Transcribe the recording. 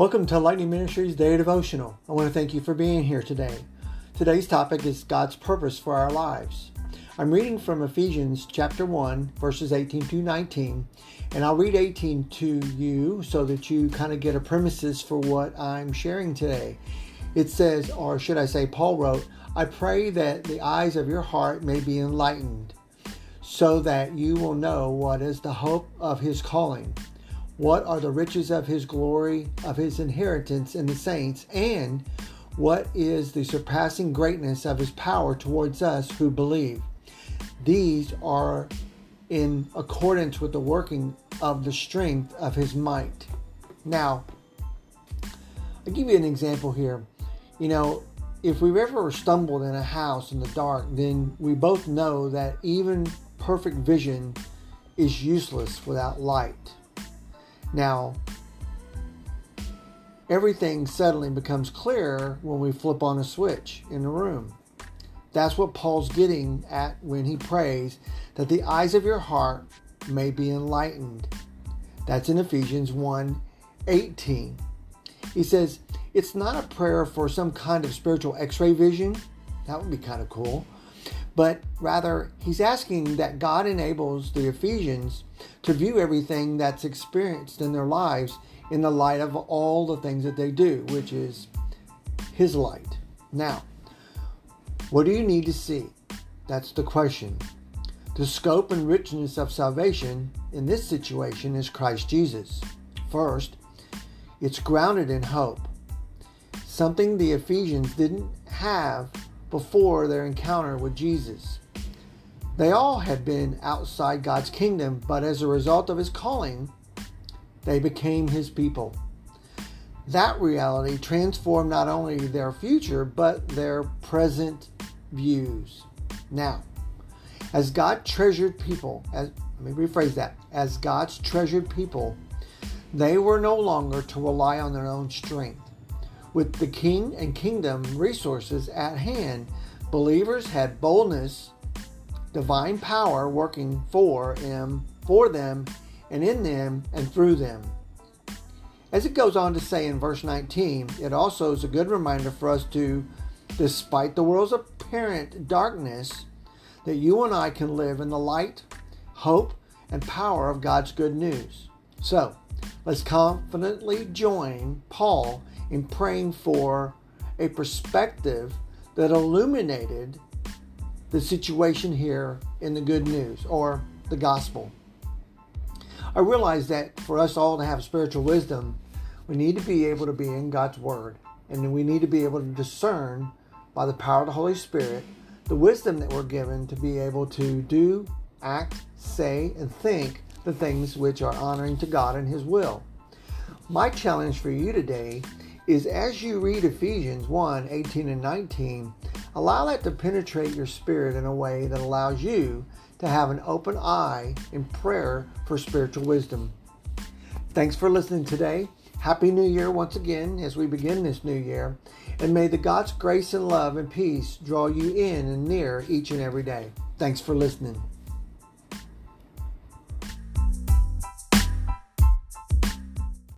Welcome to Lightning Ministries Day Devotional. I want to thank you for being here today. Today's topic is God's purpose for our lives. I'm reading from Ephesians chapter 1, verses 18 to 19, and I'll read 18 to you so that you kind of get a premises for what I'm sharing today. It says, or should I say, Paul wrote, I pray that the eyes of your heart may be enlightened, so that you will know what is the hope of his calling what are the riches of his glory, of his inheritance in the saints, and what is the surpassing greatness of his power towards us who believe? These are in accordance with the working of the strength of his might. Now, I'll give you an example here. You know, if we've ever stumbled in a house in the dark, then we both know that even perfect vision is useless without light. Now, everything suddenly becomes clear when we flip on a switch in the room. That's what Paul's getting at when he prays that the eyes of your heart may be enlightened. That's in Ephesians 1 18. He says, It's not a prayer for some kind of spiritual x ray vision. That would be kind of cool but rather he's asking that God enables the Ephesians to view everything that's experienced in their lives in the light of all the things that they do, which is his light. Now, what do you need to see? That's the question. The scope and richness of salvation in this situation is Christ Jesus. First, it's grounded in hope, something the Ephesians didn't have before their encounter with Jesus. They all had been outside God's kingdom, but as a result of his calling, they became his people. That reality transformed not only their future, but their present views. Now, as God treasured people, as let me rephrase that, as God's treasured people, they were no longer to rely on their own strength. With the king and kingdom resources at hand, believers had boldness, divine power working for them, for them, and in them and through them. As it goes on to say in verse 19, it also is a good reminder for us to, despite the world's apparent darkness, that you and I can live in the light, hope, and power of God's good news. So, let's confidently join Paul in praying for a perspective that illuminated the situation here in the good news or the gospel. I realize that for us all to have spiritual wisdom, we need to be able to be in God's Word and we need to be able to discern by the power of the Holy Spirit the wisdom that we're given to be able to do, act, say, and think the things which are honoring to God and His will. My challenge for you today is as you read Ephesians 1 18 and 19, allow that to penetrate your spirit in a way that allows you to have an open eye in prayer for spiritual wisdom. Thanks for listening today. Happy New Year once again as we begin this new year. And may the God's grace and love and peace draw you in and near each and every day. Thanks for listening.